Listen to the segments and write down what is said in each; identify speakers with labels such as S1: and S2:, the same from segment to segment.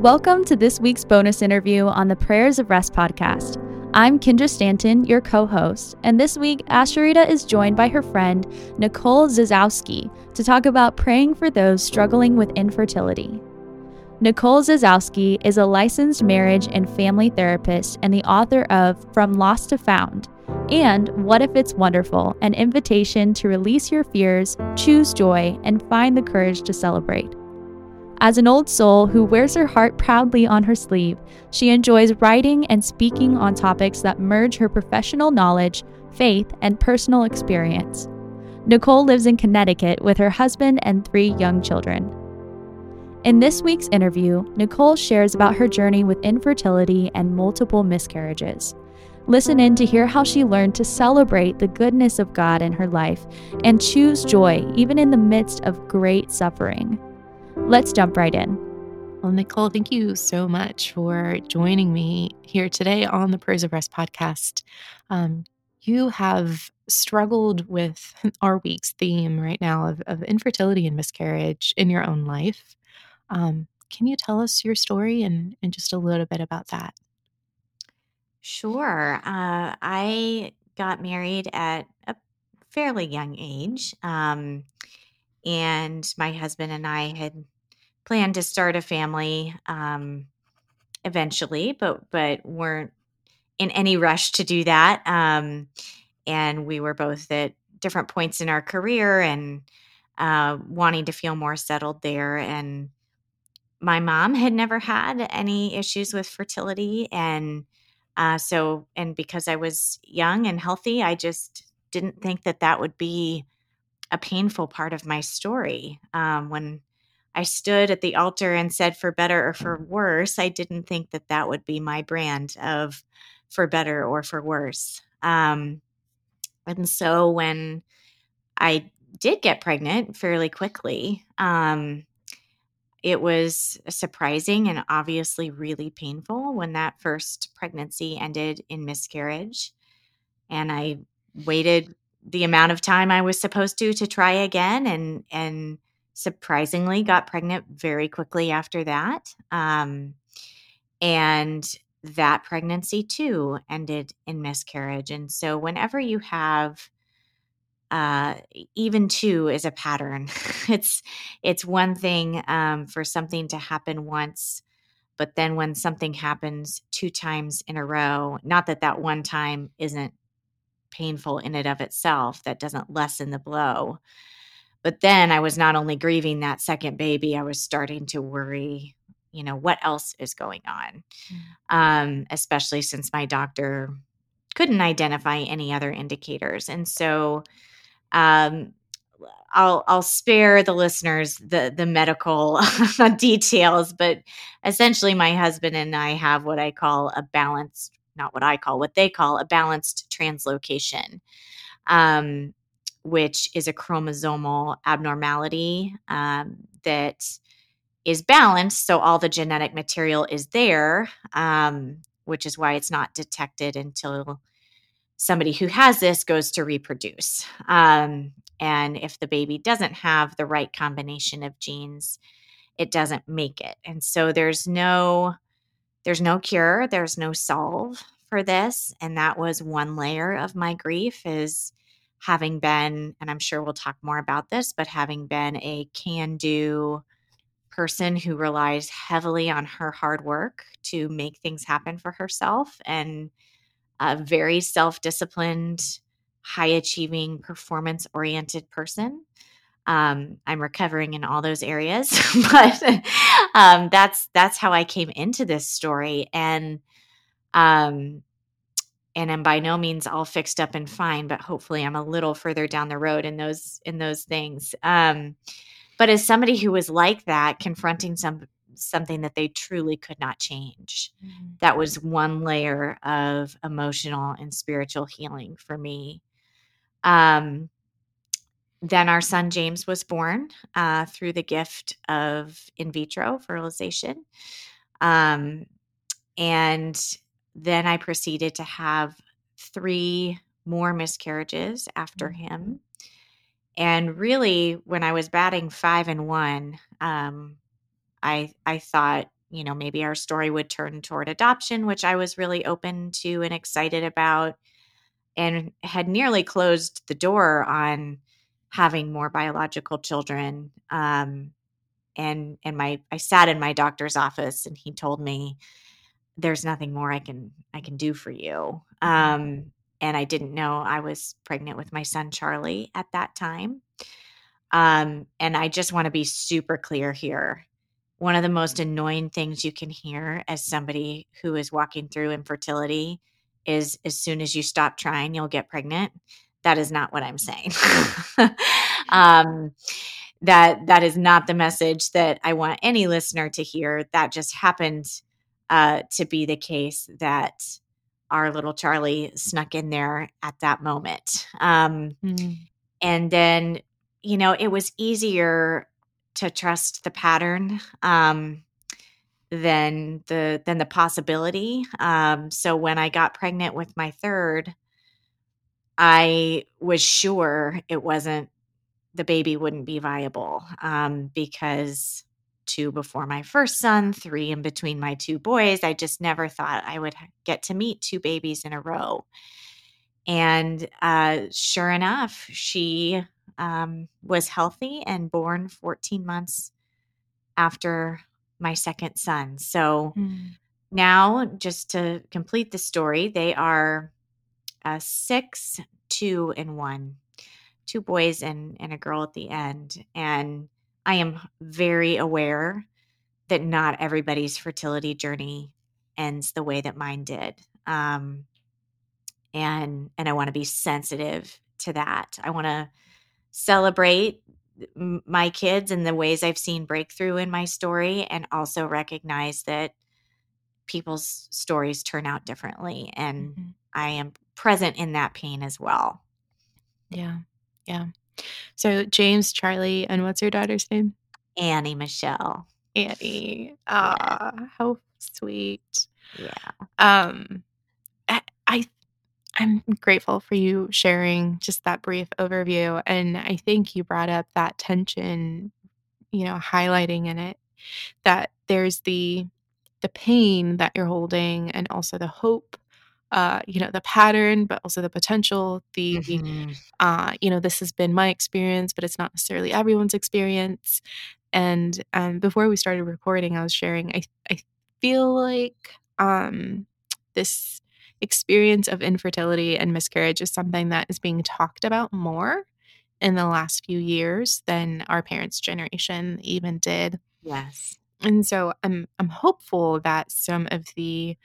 S1: Welcome to this week's bonus interview on the Prayers of Rest podcast. I'm Kendra Stanton, your co host, and this week, Asheritah is joined by her friend, Nicole Zasowski, to talk about praying for those struggling with infertility. Nicole Zasowski is a licensed marriage and family therapist and the author of From Lost to Found and What If It's Wonderful, an invitation to release your fears, choose joy, and find the courage to celebrate. As an old soul who wears her heart proudly on her sleeve, she enjoys writing and speaking on topics that merge her professional knowledge, faith, and personal experience. Nicole lives in Connecticut with her husband and three young children. In this week's interview, Nicole shares about her journey with infertility and multiple miscarriages. Listen in to hear how she learned to celebrate the goodness of God in her life and choose joy even in the midst of great suffering. Let's jump right in.
S2: Well, Nicole, thank you so much for joining me here today on the Prayers of Rest podcast. Um, you have struggled with our week's theme right now of, of infertility and miscarriage in your own life. Um, can you tell us your story and, and just a little bit about that?
S3: Sure. Uh, I got married at a fairly young age. Um, and my husband and I had planned to start a family um, eventually, but but weren't in any rush to do that. Um, and we were both at different points in our career and uh, wanting to feel more settled there. And my mom had never had any issues with fertility, and uh, so and because I was young and healthy, I just didn't think that that would be a painful part of my story. Um, when I stood at the altar and said, for better or for worse, I didn't think that that would be my brand of for better or for worse. Um, and so when I did get pregnant fairly quickly, um, it was surprising and obviously really painful when that first pregnancy ended in miscarriage. And I waited the amount of time I was supposed to to try again and and surprisingly got pregnant very quickly after that. Um, and that pregnancy too ended in miscarriage. And so whenever you have uh, even two is a pattern. it's it's one thing um, for something to happen once, but then when something happens two times in a row, not that that one time isn't painful in and of itself, that doesn't lessen the blow. But then I was not only grieving that second baby, I was starting to worry, you know, what else is going on, mm. um, especially since my doctor couldn't identify any other indicators. And so, um, I'll I'll spare the listeners the the medical details, but essentially, my husband and I have what I call a balanced, not what I call, what they call a balanced translocation. Um, which is a chromosomal abnormality um, that is balanced. So all the genetic material is there, um, which is why it's not detected until somebody who has this goes to reproduce. Um, and if the baby doesn't have the right combination of genes, it doesn't make it. And so there's no there's no cure, there's no solve for this, and that was one layer of my grief is having been, and I'm sure we'll talk more about this, but having been a can do person who relies heavily on her hard work to make things happen for herself and a very self disciplined, high achieving, performance oriented person. Um, I'm recovering in all those areas, but um, that's that's how I came into this story, and um, and I'm by no means all fixed up and fine, but hopefully I'm a little further down the road in those in those things. Um, but as somebody who was like that, confronting some something that they truly could not change, mm-hmm. that was one layer of emotional and spiritual healing for me. Um, then our son James was born uh, through the gift of in vitro fertilization. Um, and then I proceeded to have three more miscarriages after mm-hmm. him. And really, when I was batting five and one, um, I I thought you know, maybe our story would turn toward adoption, which I was really open to and excited about, and had nearly closed the door on having more biological children. Um, and and my I sat in my doctor's office, and he told me, "There's nothing more I can I can do for you." Um, and I didn't know I was pregnant with my son Charlie at that time. Um, and I just want to be super clear here one of the most annoying things you can hear as somebody who is walking through infertility is as soon as you stop trying, you'll get pregnant. That is not what I'm saying. um, that that is not the message that I want any listener to hear. That just happened uh, to be the case that our little Charlie snuck in there at that moment. Um, mm. And then, you know, it was easier to trust the pattern um, than the than the possibility. Um, so when I got pregnant with my third, I was sure it wasn't the baby wouldn't be viable um, because two before my first son, three in between my two boys. I just never thought I would get to meet two babies in a row. And uh, sure enough, she um, was healthy and born 14 months after my second son. So mm. now, just to complete the story, they are uh, six, two, and one, two boys and, and a girl at the end. And I am very aware that not everybody's fertility journey ends the way that mine did. Um, and and I want to be sensitive to that. I want to celebrate my kids and the ways I've seen breakthrough in my story, and also recognize that people's stories turn out differently. And mm-hmm. I am present in that pain as well.
S2: Yeah. Yeah. So, James, Charlie, and what's your daughter's name?
S3: Annie Michelle.
S2: Annie. Ah, yeah. how sweet.
S3: Yeah.
S2: Um, I, I I'm grateful for you sharing just that brief overview. And I think you brought up that tension, you know, highlighting in it that there's the the pain that you're holding and also the hope uh, you know the pattern but also the potential the mm-hmm. uh, you know this has been my experience but it's not necessarily everyone's experience and um, before we started recording i was sharing i, I feel like um, this experience of infertility and miscarriage is something that is being talked about more in the last few years than our parents' generation even did.
S3: Yes.
S2: And so I'm I'm hopeful that some of the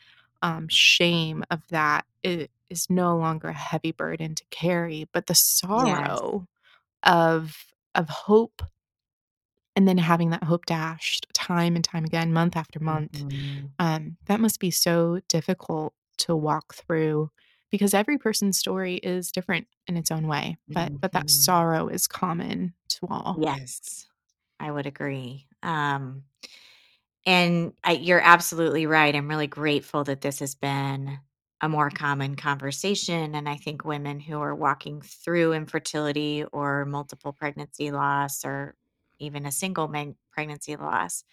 S2: um, shame of that is, is, no longer a heavy burden to carry, but the sorrow yes. of of hope and then having that hope dashed time and time again month after month mm-hmm. um, that must be so difficult to walk through because every person's story is different in its own way but mm-hmm. but that mm-hmm. sorrow is common to all
S3: yes i would agree um and I, you're absolutely right i'm really grateful that this has been a more common conversation and i think women who are walking through infertility or multiple pregnancy loss or even a single pregnancy loss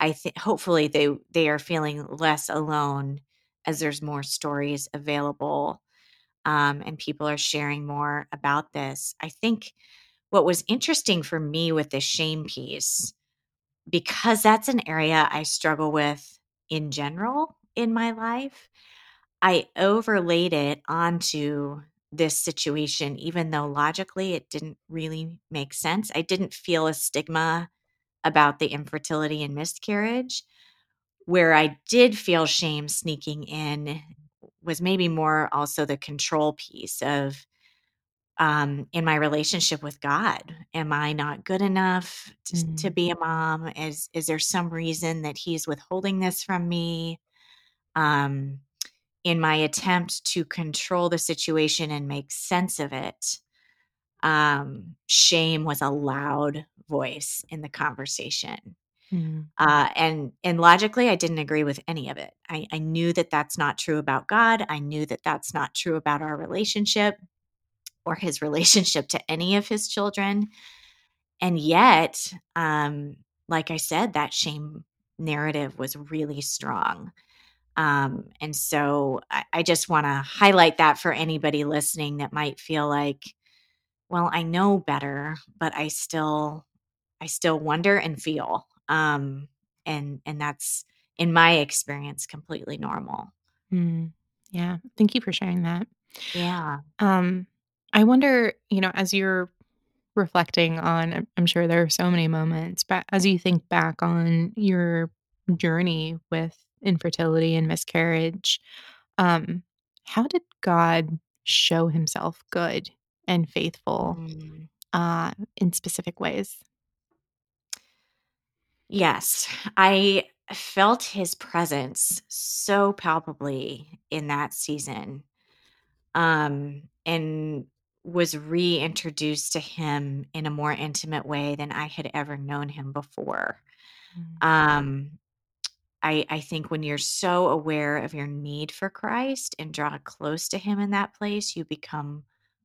S3: i think hopefully they they are feeling less alone as there's more stories available um, and people are sharing more about this. I think what was interesting for me with the shame piece, because that's an area I struggle with in general in my life, I overlaid it onto this situation, even though logically it didn't really make sense. I didn't feel a stigma about the infertility and miscarriage where I did feel shame sneaking in was maybe more also the control piece of um in my relationship with God. Am I not good enough to, mm-hmm. to be a mom? Is is there some reason that he's withholding this from me? Um in my attempt to control the situation and make sense of it, um, shame was a loud voice in the conversation. Mm. Uh, and and logically, I didn't agree with any of it. I, I knew that that's not true about God. I knew that that's not true about our relationship or his relationship to any of his children. And yet, um, like I said, that shame narrative was really strong. Um, and so I, I just want to highlight that for anybody listening that might feel like, well, I know better, but I still, I still wonder and feel. Um, and and that's in my experience completely normal.
S2: Mm, yeah. Thank you for sharing that.
S3: Yeah.
S2: Um, I wonder, you know, as you're reflecting on, I'm- sure there are so many moments, but as you think back on your journey with infertility and miscarriage, um, how did God show himself good and faithful
S3: Mm.
S2: uh, in specific ways?
S3: Yes, I felt his presence so palpably in that season. Um, and was reintroduced to him in a more intimate way than I had ever known him before.
S2: Mm.
S3: Um, I I think when you're so aware of your need for Christ and draw close to him in that place, you become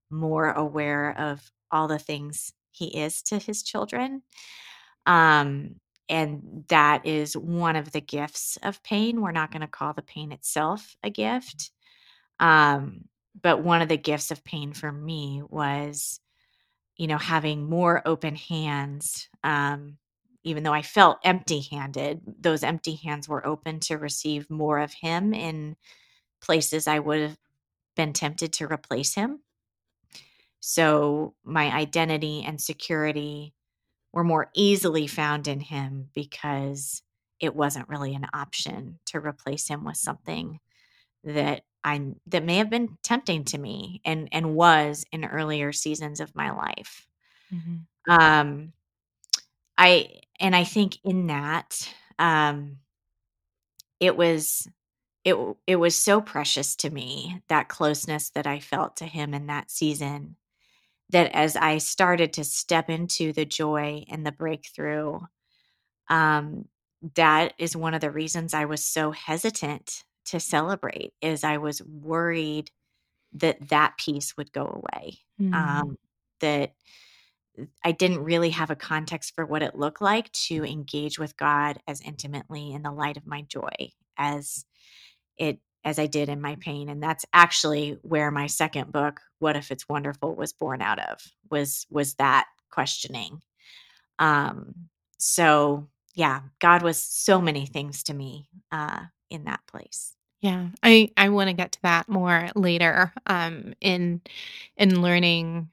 S3: more aware of all the things he is to his children. Um, and that is one of the gifts of pain. We're not going to call the pain itself a gift. Um, but one of the gifts of pain for me was, you know, having more open hands. Um, even though I felt empty handed, those empty hands were open to receive more of him in places I would have been tempted to replace him. So my identity and security were more easily found in him because it wasn't really an option to replace him with something that I that may have been tempting to me and and was in earlier seasons of my life.
S2: Mhm.
S3: Um I and I think in that um it was it it was so precious to me that closeness that I felt to him in that season that as I started to step into the joy and the breakthrough um that is one of the reasons I was so hesitant to celebrate is I was worried that that piece would go away.
S2: Mm.
S3: Um that I didn't really have a context for what it looked like to engage with God as intimately in the light of my joy as it as I did in my pain and that's actually where my second book What if it's wonderful was born out of was was that questioning. Um so yeah, God was so many things to me uh in that place.
S2: Yeah, I I want to get to that more later. Um, in in learning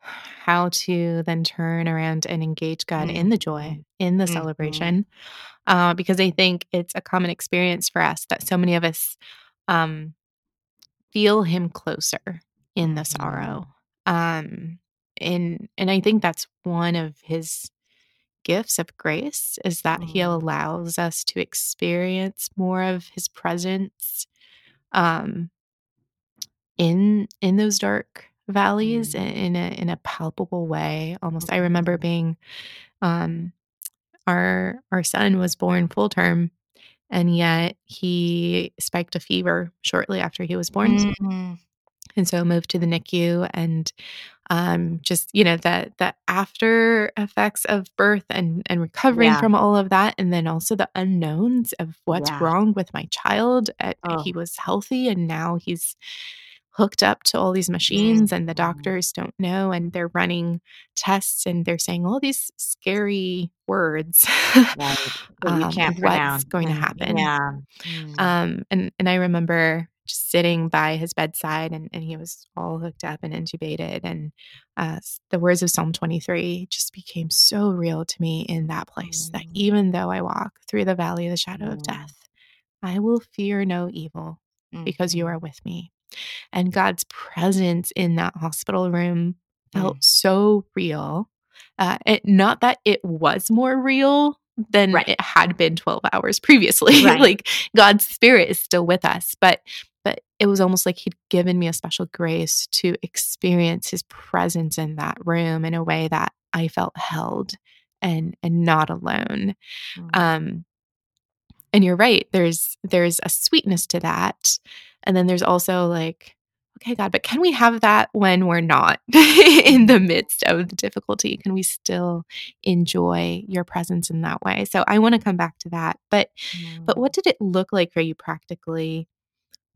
S2: how to then turn around and engage God in the joy,
S3: Mhm.
S2: in the
S3: Mhm.
S2: celebration, uh, because I think it's a common experience for us that so many of us um, feel Him closer in the
S3: Mhm.
S2: sorrow. Um, and and I think that's one of His gifts of grace is that He
S3: Mm.
S2: allows us to experience more of His presence. Um, in in those dark valleys i-
S3: Mm.
S2: in a in a palpable way almost i remember being um our our son was born full term and yet he spiked a fever shortly after he was born
S3: Mhm.
S2: And so moved to the NICU and um just you know the the after effects of birth and and recovering
S3: Yeah.
S2: from all of that and then also the unknowns of what's
S3: Yeah.
S2: wrong with my child Uh,
S3: Oh.
S2: he was healthy and now he's hooked up to all these machines and the
S3: Mhm.
S2: doctors don't know and they're running tests and they're saying all these scary words
S3: Right.
S2: Um,
S3: can't
S2: what's going to happen
S3: Yeah. Mm.
S2: um, and and I remember just sitting by his bedside, and, and he was all hooked up and intubated, and uh, the words of Psalm twenty three just became so real to me in that place. That
S3: Mm.
S2: even though I walk through the valley of the shadow of
S3: Mm.
S2: death, I will fear no evil because you
S3: Mhm.
S2: are with me. And God's presence in that hospital room felt
S3: Mm.
S2: so real. Uh, it, not that it was more real than
S3: Right.
S2: it had been 12 hours previously.
S3: Right.
S2: like God's spirit is still with us, but it was almost like he'd given me a special grace to experience his presence in that room in a way that I felt held and and not alone.
S3: Mm.
S2: Um and you're right there's there's a sweetness to that and then there's also like okay, God, but can we have that when we're not in the midst of the difficulty? Can we still enjoy your presence in that way? So I want to come back to that. But mm. but what did it look like for you practically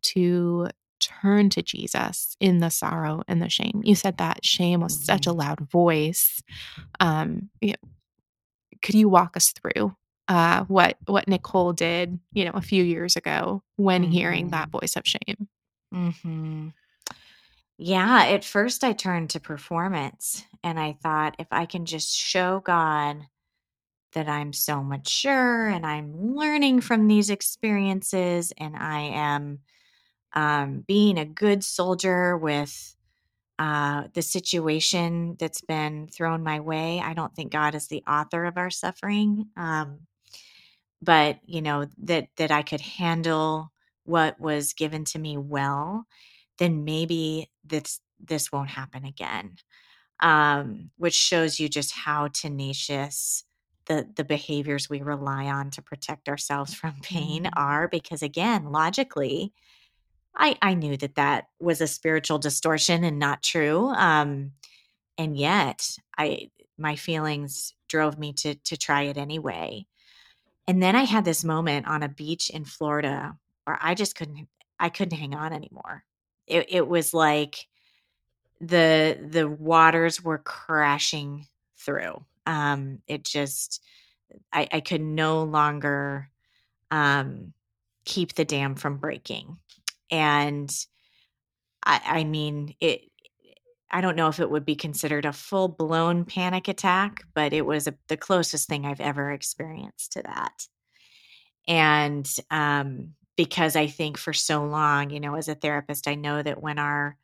S2: to turn to Jesus in the sorrow and the shame? You said that shame was such a mm-hmm. loud voice. Um, you know, could you walk us through uh, what what Nicole did, you know, a few years ago when mm-hmm. hearing that mm-hmm. voice of shame?
S3: Mm-hmm. Yeah, at first I turned to performance and I thought if I can just show God that I'm so mature and I'm learning from these experiences and I am um, being a good soldier with uh, the situation that's been thrown my way. I don't think God is the author of our suffering, um, but you know that that I could handle what was given to me well then maybe this this won't happen again um, which shows you just how tenacious the the behaviors we rely on to protect ourselves from pain mm-hmm. are because again logically i i knew that that was a spiritual distortion and not true um, and yet i my feelings drove me to to try it anyway and then i had this moment on a beach in florida where i just couldn't i couldn't hang on anymore it, it was like the the waters were crashing through. Um, it just I, I could no longer um, keep the dam from breaking, and I, I mean it. I don't know if it would be considered a full blown panic attack, but it was a, the closest thing I've ever experienced to that. And um, because I think for so long, you know, as a therapist, I know that when our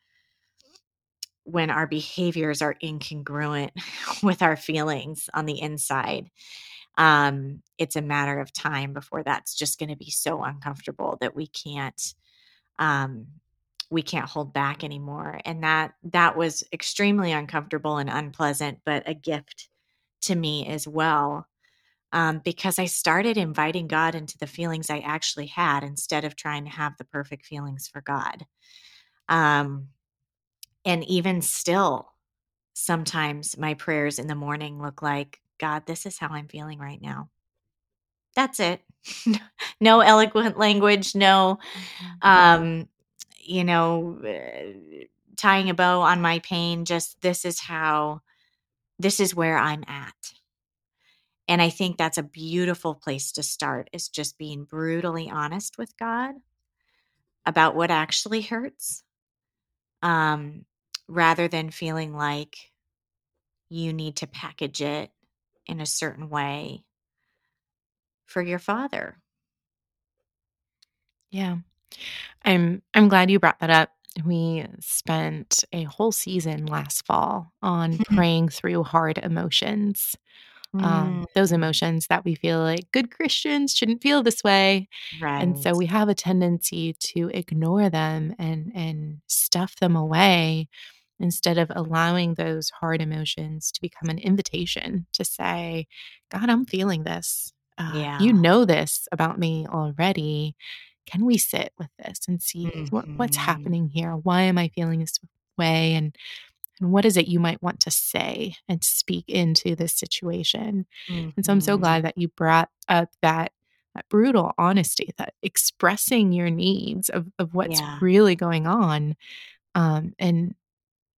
S3: when our behaviors are incongruent with our feelings on the inside, um, it's a matter of time before that's just going to be so uncomfortable that we can't um, we can't hold back anymore. And that that was extremely uncomfortable and unpleasant, but a gift to me as well um, because I started inviting God into the feelings I actually had instead of trying to have the perfect feelings for God. Um, and even still, sometimes my prayers in the morning look like, God, this is how I'm feeling right now. That's it. no eloquent language, no, mm-hmm. um, you know, uh, tying a bow on my pain. Just this is how, this is where I'm at. And I think that's a beautiful place to start is just being brutally honest with God about what actually hurts um, rather than feeling like you need to package it in a certain way for your father.
S2: Yeah. I'm I'm glad you brought that up. We spent a whole season last fall on praying through hard emotions um, those mm. emotions that we feel like good Christians shouldn't feel this way. Right. And so we have a tendency to ignore them and and stuff them away instead of allowing those hard emotions to become an invitation to say, God, I'm feeling this. Uh, yeah. You know this about me already. Can we sit with this and see mm-hmm. what, what's mm-hmm. happening here? Why am I feeling this way? And and what is it you might want to say and speak into this situation mm-hmm. and so i'm so mm-hmm. glad that you brought up that that brutal honesty that expressing your needs of, of what's yeah. really going on um, and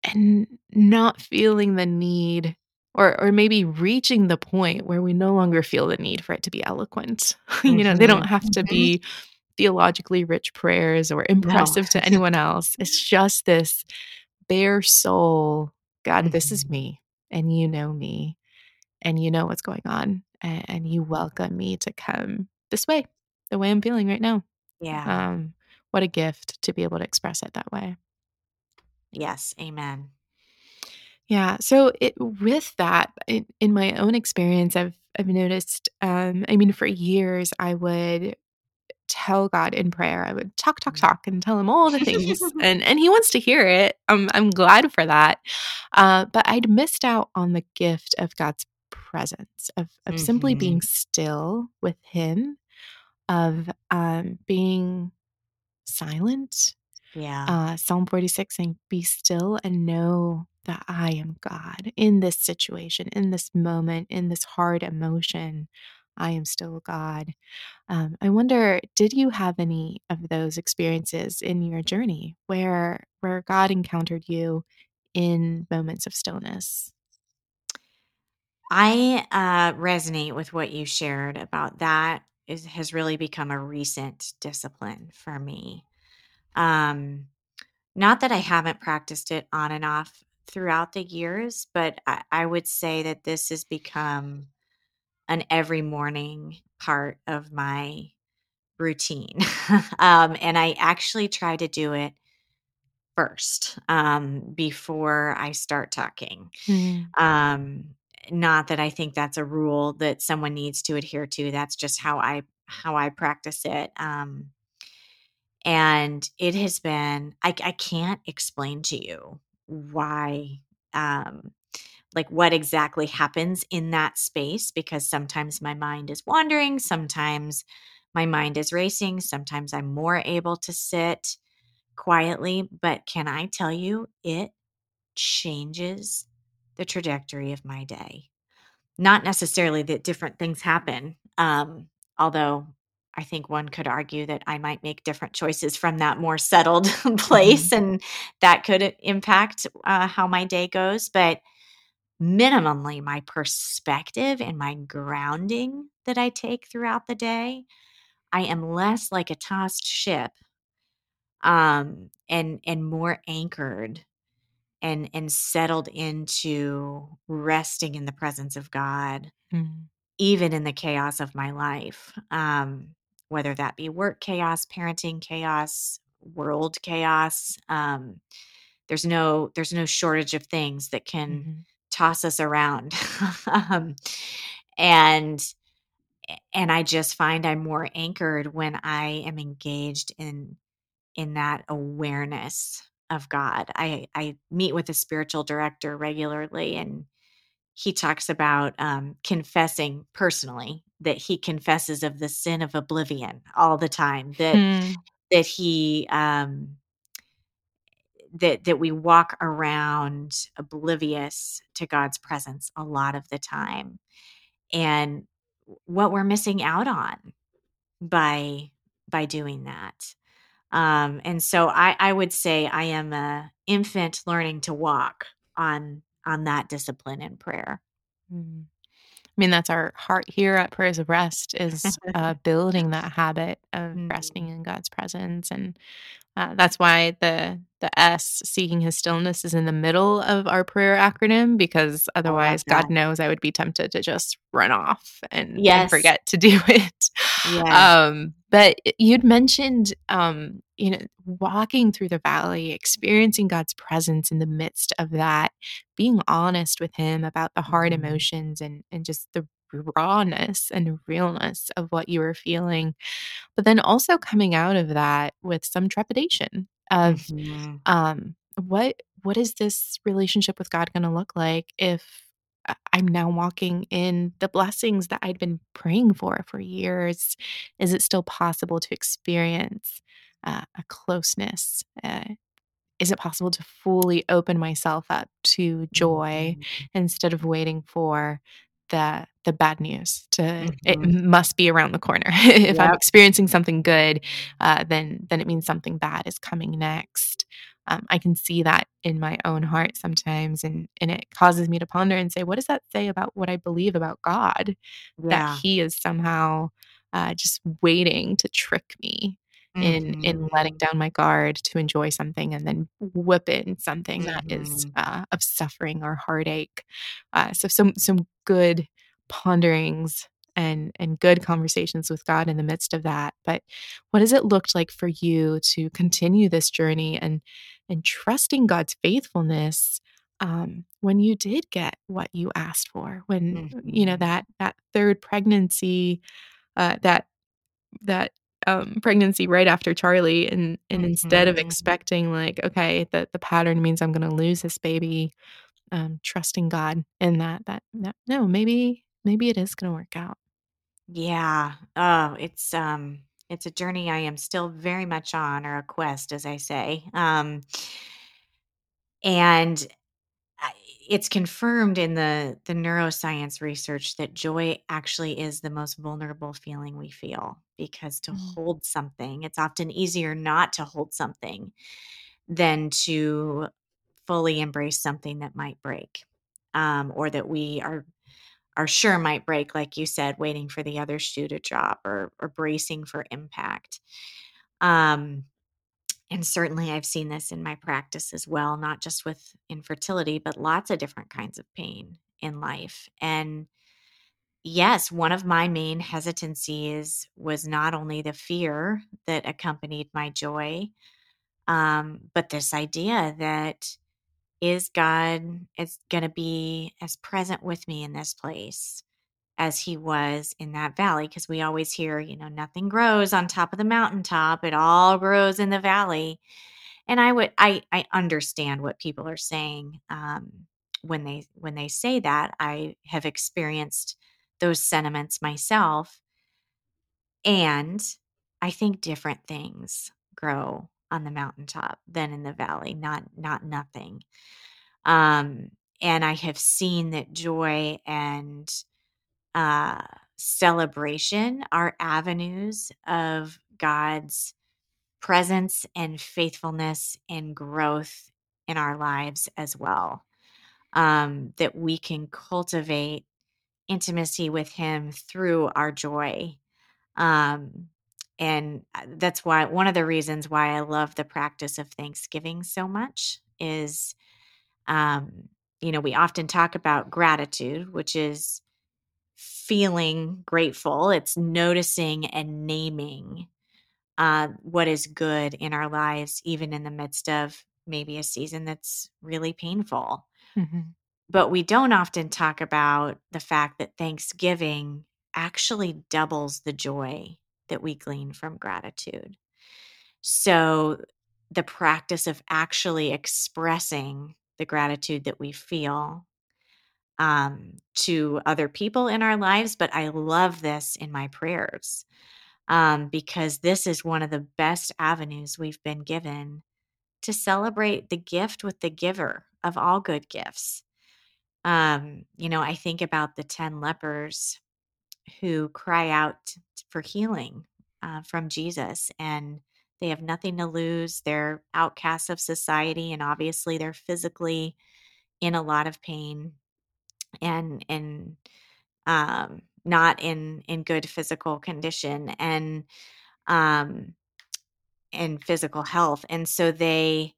S2: and not feeling the need or or maybe reaching the point where we no longer feel the need for it to be eloquent mm-hmm. you know they don't mm-hmm. have to be mm-hmm. theologically rich prayers or impressive no. to anyone else it's just this bare soul, God, mm-hmm. this is mm-hmm. me, and you know me, and you know what's going on, and, and, you welcome me to come this way, the way I'm feeling right now.
S3: Yeah.
S2: Um, what a gift to be able to express it that way.
S3: Yes. Amen.
S2: Yeah. So it, with that, in, in my own experience, I've I've noticed. Um, I mean, for years, I would tell God in prayer. I would talk, talk, mm. talk, and tell him all the things, and and he wants to hear it. I'm I'm glad for that. Uh, but I'd missed out on the gift of God's presence, of of mm-hmm. simply being mm-hmm. still with Him, of um, being silent,
S3: Yeah.
S2: Uh, Psalm 46 saying, Be still and know that I am God in this situation, in this moment, in this hard emotion. I am still God. Um, I wonder, did you have any of those experiences in your journey where where God encountered you in moments of stillness?
S3: I uh, resonate with what you shared about that. Is has really become a recent discipline for me. Um, not that I haven't practiced it on and off throughout the years, but I, I would say that this has become an every morning part of my routine. um, and I actually try to do it first um, before I start talking.
S2: Mm,
S3: Um, not that I think that's a rule that someone needs to adhere to. That's just how I how I practice it. Um, and it has been I, I can't explain to you why um, like what exactly happens in that space because sometimes my mind is wandering, sometimes my mind is racing, sometimes I'm more able to sit quietly. But can I tell you, it changes the trajectory of my day. Not necessarily that different things happen, um, although I think one could argue that I might make different choices from that more settled
S2: mhm,
S3: place, and that could impact uh, how my day goes. But minimally my perspective and my grounding that I take throughout the day, I am less like a tossed ship um and and more anchored and and settled into resting in the presence of God
S2: mm,
S3: even in the chaos of my life. Um whether that be work chaos, parenting chaos, world chaos, um there's no there's no shortage of things that can
S2: mhm,
S3: toss us around. um, and and I just find I'm more anchored when I am engaged in in that awareness of God. I I meet with a spiritual director regularly and he talks about um, confessing personally that he confesses of the sin of oblivion all the time that
S2: mm,
S3: that he um, that that we walk around oblivious to God's presence a lot of the time and what we're missing out on by by doing that. Um and so I I would say I am a infant learning to walk on on that discipline in prayer.
S2: mm. I mean, that's our heart here at Prayers of Rest is uh, building that habit of resting
S3: Mm,
S2: in God's presence and Uh, that's why the the S, seeking his stillness, is in the middle of our prayer acronym because otherwise. God knows I would be tempted to just run off and and forget to do it.
S3: Yes.
S2: Um, but you'd mentioned, um, you know, walking through the valley, experiencing God's presence in the midst of that, being honest with Him about the hard
S3: Mhm.
S2: emotions and and just the rawness and realness of what you were feeling but then also coming out of that with some trepidation of
S3: Mhm.
S2: um what what is this relationship with God going to look like if I'm now walking in the blessings that I'd been praying for for years is it still possible to experience uh, a closeness uh, is it possible to fully open myself up to joy
S3: Mhm.
S2: instead of waiting for the the bad news to it
S3: Mhm.
S2: must be around the corner. if I'm experiencing something good, uh, then then it means something bad is coming next. Um, I can see that in my own heart sometimes, and and it causes me to ponder and say, what does that say about what I believe about God? That He is somehow uh, just waiting to trick me in in letting
S3: Mhm.
S2: down my guard to enjoy something and then whip in something that is
S3: Mhm.
S2: uh, of suffering or heartache. Uh, so some some good ponderings and and good conversations with God in the midst of that. But what has it looked like for you to continue this journey and and trusting God's faithfulness um, when you did get what you asked for? When you know
S3: Mhm.
S2: that that third pregnancy, uh, that that, um, pregnancy right after Charlie and and instead of
S3: Mhm.
S2: expecting like, okay, the the pattern means I'm gonna lose this baby, um, trusting God in that that that no, maybe maybe it is gonna work out.
S3: Yeah. Oh, it's um it's a journey I am still very much on, or a quest, as I say. Um, and it's confirmed in the the neuroscience research that joy actually is the most vulnerable feeling we feel because to mm. hold something it's often easier not to hold something than to fully embrace something that might break um, or that we are are sure might break like you said waiting for the other shoe to drop or or bracing for impact um and certainly I've seen this in my practice as well, not just with infertility, but lots of different kinds of pain in life. And yes, one of my main hesitancies was not only the fear that accompanied my joy, um, but this idea that is God is going to be as present with me in this place as he was in that valley because we always hear you know nothing grows on top of the mountaintop it all grows in the valley. And i would i i understand what people are saying um, when they when they say that i have experienced those sentiments myself and i think different things grow on the mountaintop than in the valley not not nothing. Um and i have seen that joy and uh, celebration are avenues of God's presence and faithfulness and growth in our lives as well. Um, that we can cultivate intimacy with Him through our joy. Um, and uh, that's why one of the reasons why I love the practice of Thanksgiving so much is, um, you know, we often talk about gratitude, which is feeling grateful, it's noticing and naming uh, what is good in our lives, even in the midst of maybe a season that's really painful. Mm-hmm. But we don't often talk about the fact that Thanksgiving actually doubles the joy that we glean from gratitude. So, the practice of actually expressing the gratitude that we feel um, to other people in our lives, but I love this in my prayers um, because this is one of the best avenues we've been given to celebrate the gift with the giver of all good gifts. Um, you know, I think about the 10 lepers who cry out for healing uh, from Jesus and they have nothing to lose. They're outcasts of society, and obviously they're physically in a lot of pain and and um, not in in good physical condition and um and physical health and so they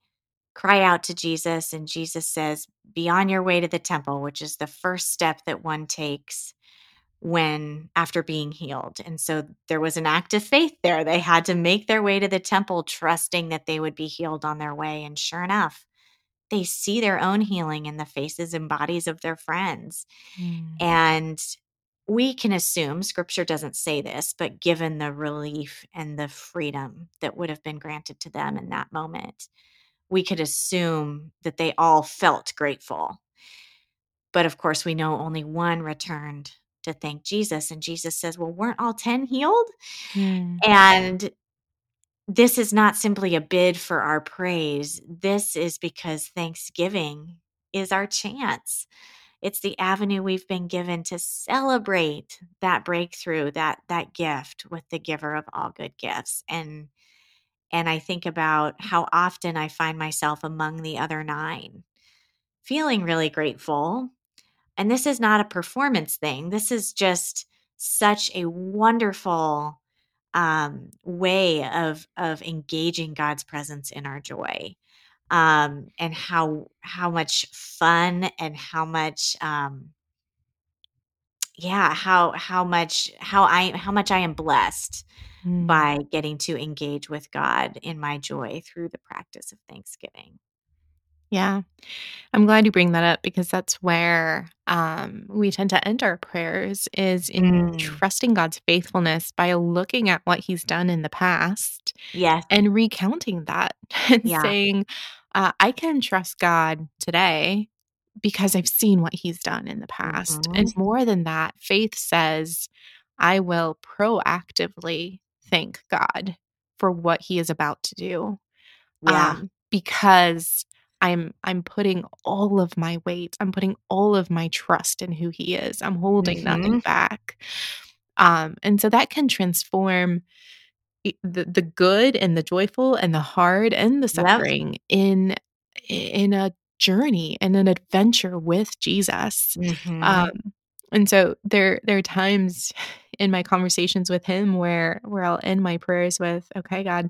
S3: cry out to Jesus and Jesus says be on your way to the temple which is the first step that one takes when after being healed and so there was an act of faith there. They had to make their way to the temple trusting that they would be healed on their way and sure enough they see their own healing in the faces and bodies of their friends. Mm. And we can assume, scripture doesn't say this, but given the relief and the freedom that would have been granted to them in that moment, we could assume that they all felt grateful. But of course, we know only one returned to thank Jesus. And Jesus says, Well, weren't all 10 healed? Mm. And this is not simply a bid for our praise. This is because Thanksgiving is our chance. It's the avenue we've been given to celebrate that breakthrough, that that gift with the giver of all good gifts. And and I think about how often I find myself among the other 9 feeling really grateful. And this is not a performance thing. This is just such a wonderful um, way of of engaging God's presence in our joy, um, and how how much fun and how much um, yeah how how much how I how much I am blessed mm. by getting to engage with God in my joy through the practice of Thanksgiving.
S2: Yeah. I'm glad you bring that up because that's where um, we tend to end our prayers is in mm. trusting God's faithfulness by looking at what he's done in the past.
S3: Yes.
S2: And recounting that and yeah. saying, uh, I can trust God today because I've seen what he's done in the past. Mm-hmm. And more than that, faith says, I will proactively thank God for what he is about to do.
S3: Yeah.
S2: Um, because I'm I'm putting all of my weight, I'm putting all of my trust in who he is. I'm holding nothing
S3: Mhm.
S2: back. Um, and so that can transform the the good and the joyful and the hard and the
S3: Yep.
S2: suffering in in a journey and an adventure with Jesus.
S3: Mhm.
S2: Um, and so there there are times in my conversations with him where where I'll end my prayers with, "Okay, God,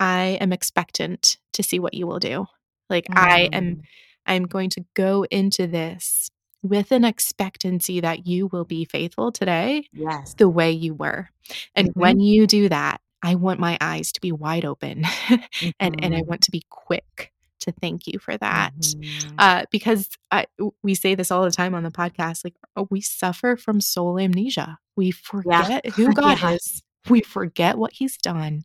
S2: I am expectant to see what you will do. Like I am
S3: Mm.
S2: I'm going to go into this with an expectancy that you will be faithful today
S3: Yes.
S2: the way you were. And
S3: Mhm.
S2: when you do that, I want my eyes to be wide open and and I
S3: Mhm.
S2: want to be quick to thank you for that.
S3: Mhm.
S2: Uh, because I, we say this all the time on the podcast like uh, we suffer from soul amnesia. We
S3: Yeah.
S2: forget who God
S3: Yeah.
S2: is. We forget what he's done.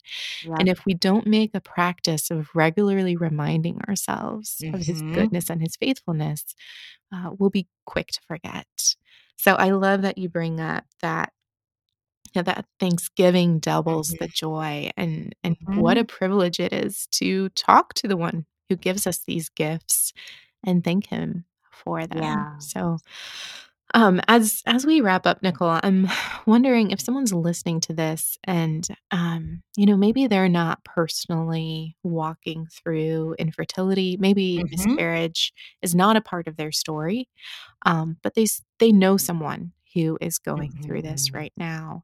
S2: And if we don't make a practice of regularly reminding ourselves of his
S3: Mhm.
S2: goodness and his faithfulness, uh, we'll be quick to forget. So I love that you bring up that you know, that Thanksgiving doubles the
S3: Mhm.
S2: joy and and what a privilege it is to talk to the one who gives us these gifts and thank him for them.
S3: Yeah.
S2: So um as as we wrap up Nicole, I'm wondering if someone's listening to this and um you know maybe they're not personally walking through infertility, maybe
S3: Mhm.
S2: miscarriage is not a part of their story. Um but they they know someone who is going through this
S3: Mhm.
S2: right now.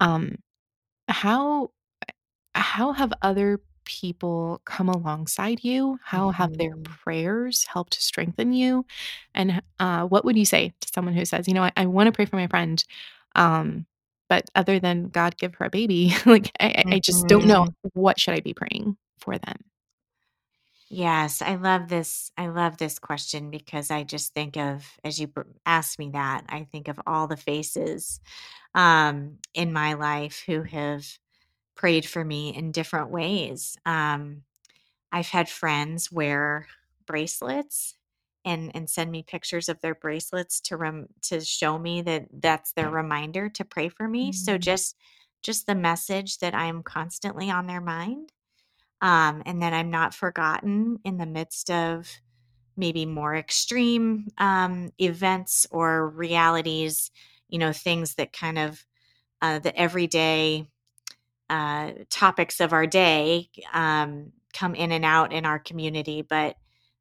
S2: Um how how have other people come alongside you? How have their
S3: Mhm.
S2: prayers helped strengthen you? And uh, what would you say to someone who says, you know, I, I want to pray for my friend, um, but other than God give her a baby, like I, I just don't know
S3: Mhm.
S2: what should I be praying for them.
S3: Yes, I love this. I love this question because I just think of, as you asked me that, I think of all the faces um, in my life who have prayed for me in different ways. Um, I've had friends wear bracelets and and send me pictures of their bracelets to rem- to show me that that's their reminder to pray for me. So
S2: Mm,
S3: just just the message that I'm constantly on their mind um, and that I'm not forgotten in the midst of maybe more extreme um, events or realities, you know, things that kind of uh, the everyday uh, topics of our day um, come in and out in our community, but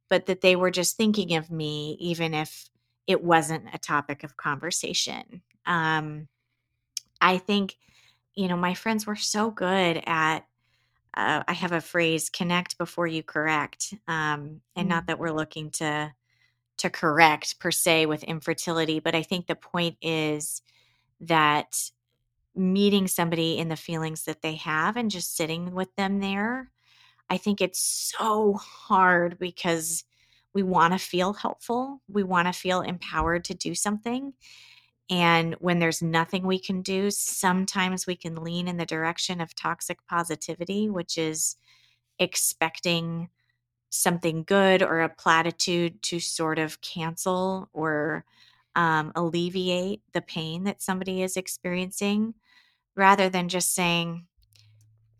S3: but that they were just thinking of me, even if it wasn't a topic of conversation. Um, I think, you know, my friends were so good at uh, I have a phrase connect before you correct. Um, and not
S2: mm,
S3: that we're looking to to correct per se with infertility, but I think the point is that meeting somebody in the feelings that they have and just sitting with them there. I think it's so hard because we want to feel helpful. We want to feel empowered to do something. And when there's nothing we can do, sometimes we can lean in the direction of toxic positivity, which is expecting something good or a platitude to sort of cancel or um, alleviate the pain that somebody is experiencing rather than just saying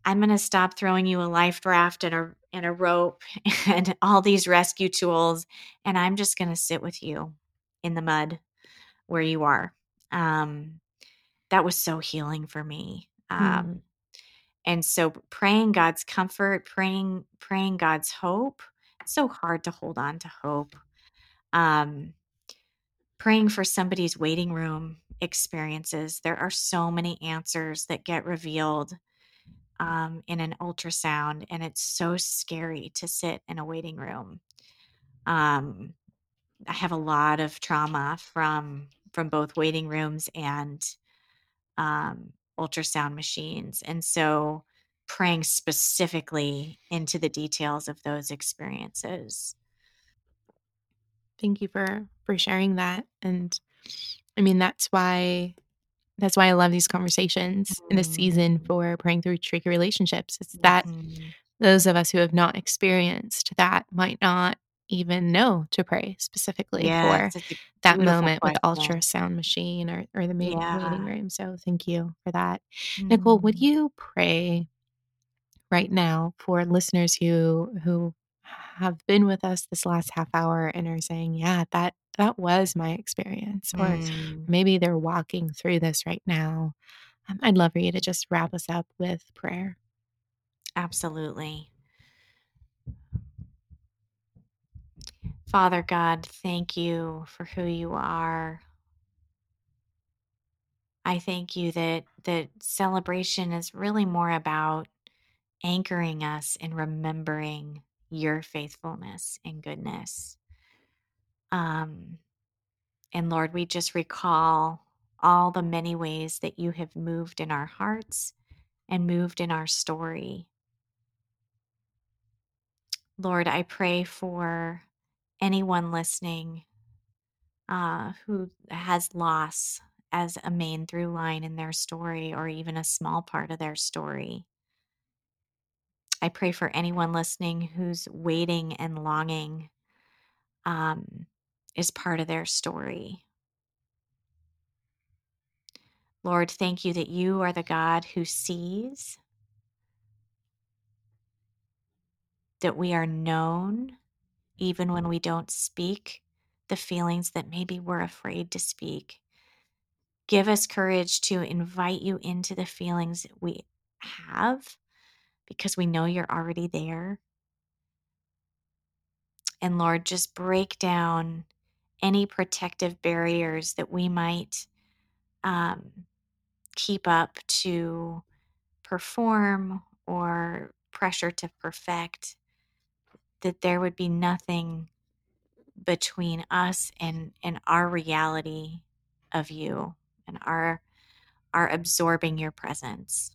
S3: i'm going to stop throwing you a life raft and a and a rope and all these rescue tools and i'm just going to sit with you in the mud where you are um, that was so healing for me
S2: mm.
S3: um, and so praying God's comfort, praying praying God's hope. It's so hard to hold on to hope. Um, praying for somebody's waiting room experiences. There are so many answers that get revealed um, in an ultrasound, and it's so scary to sit in a waiting room. Um, I have a lot of trauma from from both waiting rooms and um, ultrasound machines. And so praying specifically into the details of those experiences.
S2: Thank you for for sharing that. And I mean that's why that's why I love these conversations in this season
S3: Mm,
S2: for praying through tricky relationships. It's that
S3: mhm,
S2: those of us who have not experienced that might not even know to pray specifically
S3: Yeah,
S2: for that moment with the ultrasound machine or, or the ma- waiting
S3: Yeah.
S2: room. So thank you for that. Nicole, would
S3: Mm.
S2: you pray right now for listeners who who have been with us this last half hour and are saying, "Yeah, that that was my experience," or
S3: Mm.
S2: maybe they're walking through this right now. Um, I'd love for you to just wrap us up with prayer.
S3: Absolutely. Father God, thank you for who you are. I thank you that that celebration is really more about anchoring us and remembering your faithfulness and goodness. Um, and Lord, we just recall all the many ways that you have moved in our hearts and moved in our story. Lord, I pray for anyone listening uh, who has loss as a main through line in their story or even a small part of their story. I pray for anyone listening who's waiting and longing um, is part of their story. Lord, thank you that you are the God who sees, that we are known even when we don't speak the feelings that maybe we're afraid to speak. Give us courage to invite you into the feelings we have because we know you're already there. And Lord, just break down any protective barriers that we might um, keep up to perform or pressure to perfect, that there would be nothing between us and, and our reality of you and our our absorbing your presence.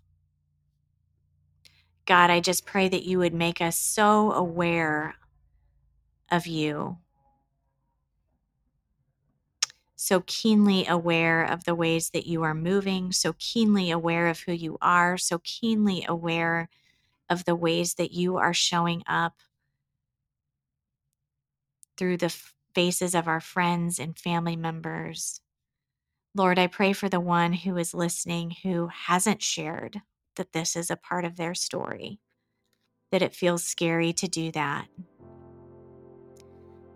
S3: God, I just pray that you would make us so aware of you, so keenly aware of the ways that you are moving, so keenly aware of who you are, so keenly aware of the ways that you are showing up through the faces of our friends and family members. Lord, I pray for the one who is listening who hasn't shared that this is a part of their story, that it feels scary to do that.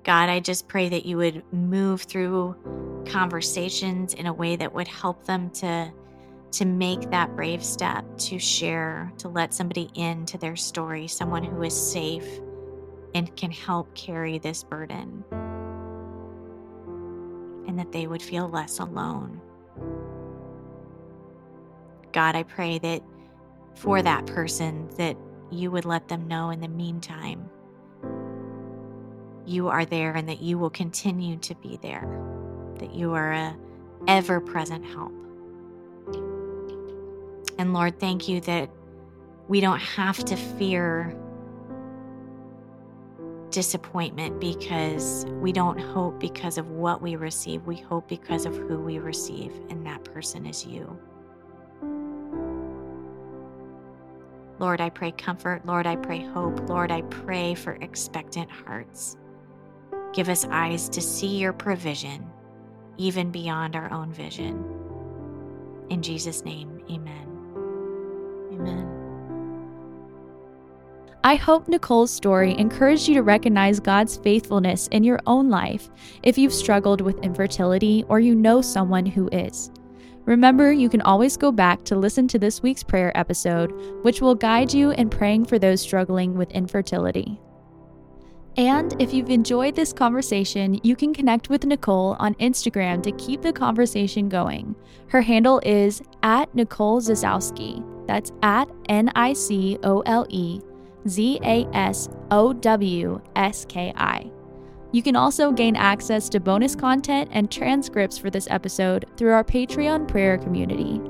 S3: God, I just pray that you would move through conversations in a way that would help them to to make that brave step to share, to let somebody into their story, someone who is safe and can help carry this burden. And that they would feel less alone. God, I pray that for that person that you would let them know in the meantime you are there and that you will continue to be there, that you are a ever present help. And Lord, thank you that we don't have to fear disappointment because we don't hope because of what we receive. We hope because of who we receive, and that person is you. Lord, I pray comfort. Lord, I pray hope. Lord, I pray for expectant hearts. Give us eyes to see your provision, even beyond our own vision. In Jesus' name, amen. Amen.
S1: I hope Nicole's story encouraged you to recognize God's faithfulness in your own life if you've struggled with infertility or you know someone who is. Remember, you can always go back to listen to this week's prayer episode, which will guide you in praying for those struggling with infertility. And if you've enjoyed this conversation, you can connect with Nicole on Instagram to keep the conversation going. Her handle is at Nicole Zasowski. That's at N I C O L E Z A S O W S K I. You can also gain access to bonus content and transcripts for this episode through our Patreon prayer community.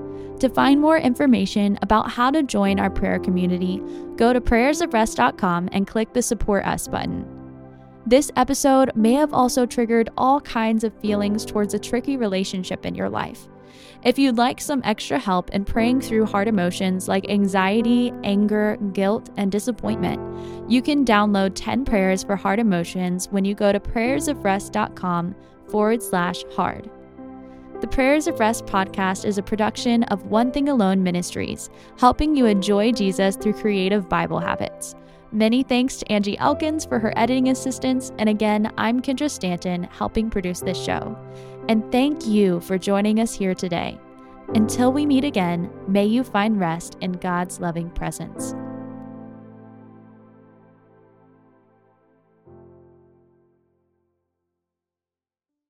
S1: To find more information about how to join our prayer community, go to prayersofrest.com and click the Support Us button. This episode may have also triggered all kinds of feelings towards a tricky relationship in your life. If you'd like some extra help in praying through hard emotions like anxiety, anger, guilt, and disappointment, you can download 10 prayers for hard emotions when you go to prayersofrest.com forward slash hard. The Prayers of Rest podcast is a production of One Thing Alone Ministries, helping you enjoy Jesus through creative Bible habits. Many thanks to Angie Elkins for her editing assistance, and again, I'm Kendra Stanton, helping produce this show. And thank you for joining us here today. Until we meet again, may you find rest in God's loving presence.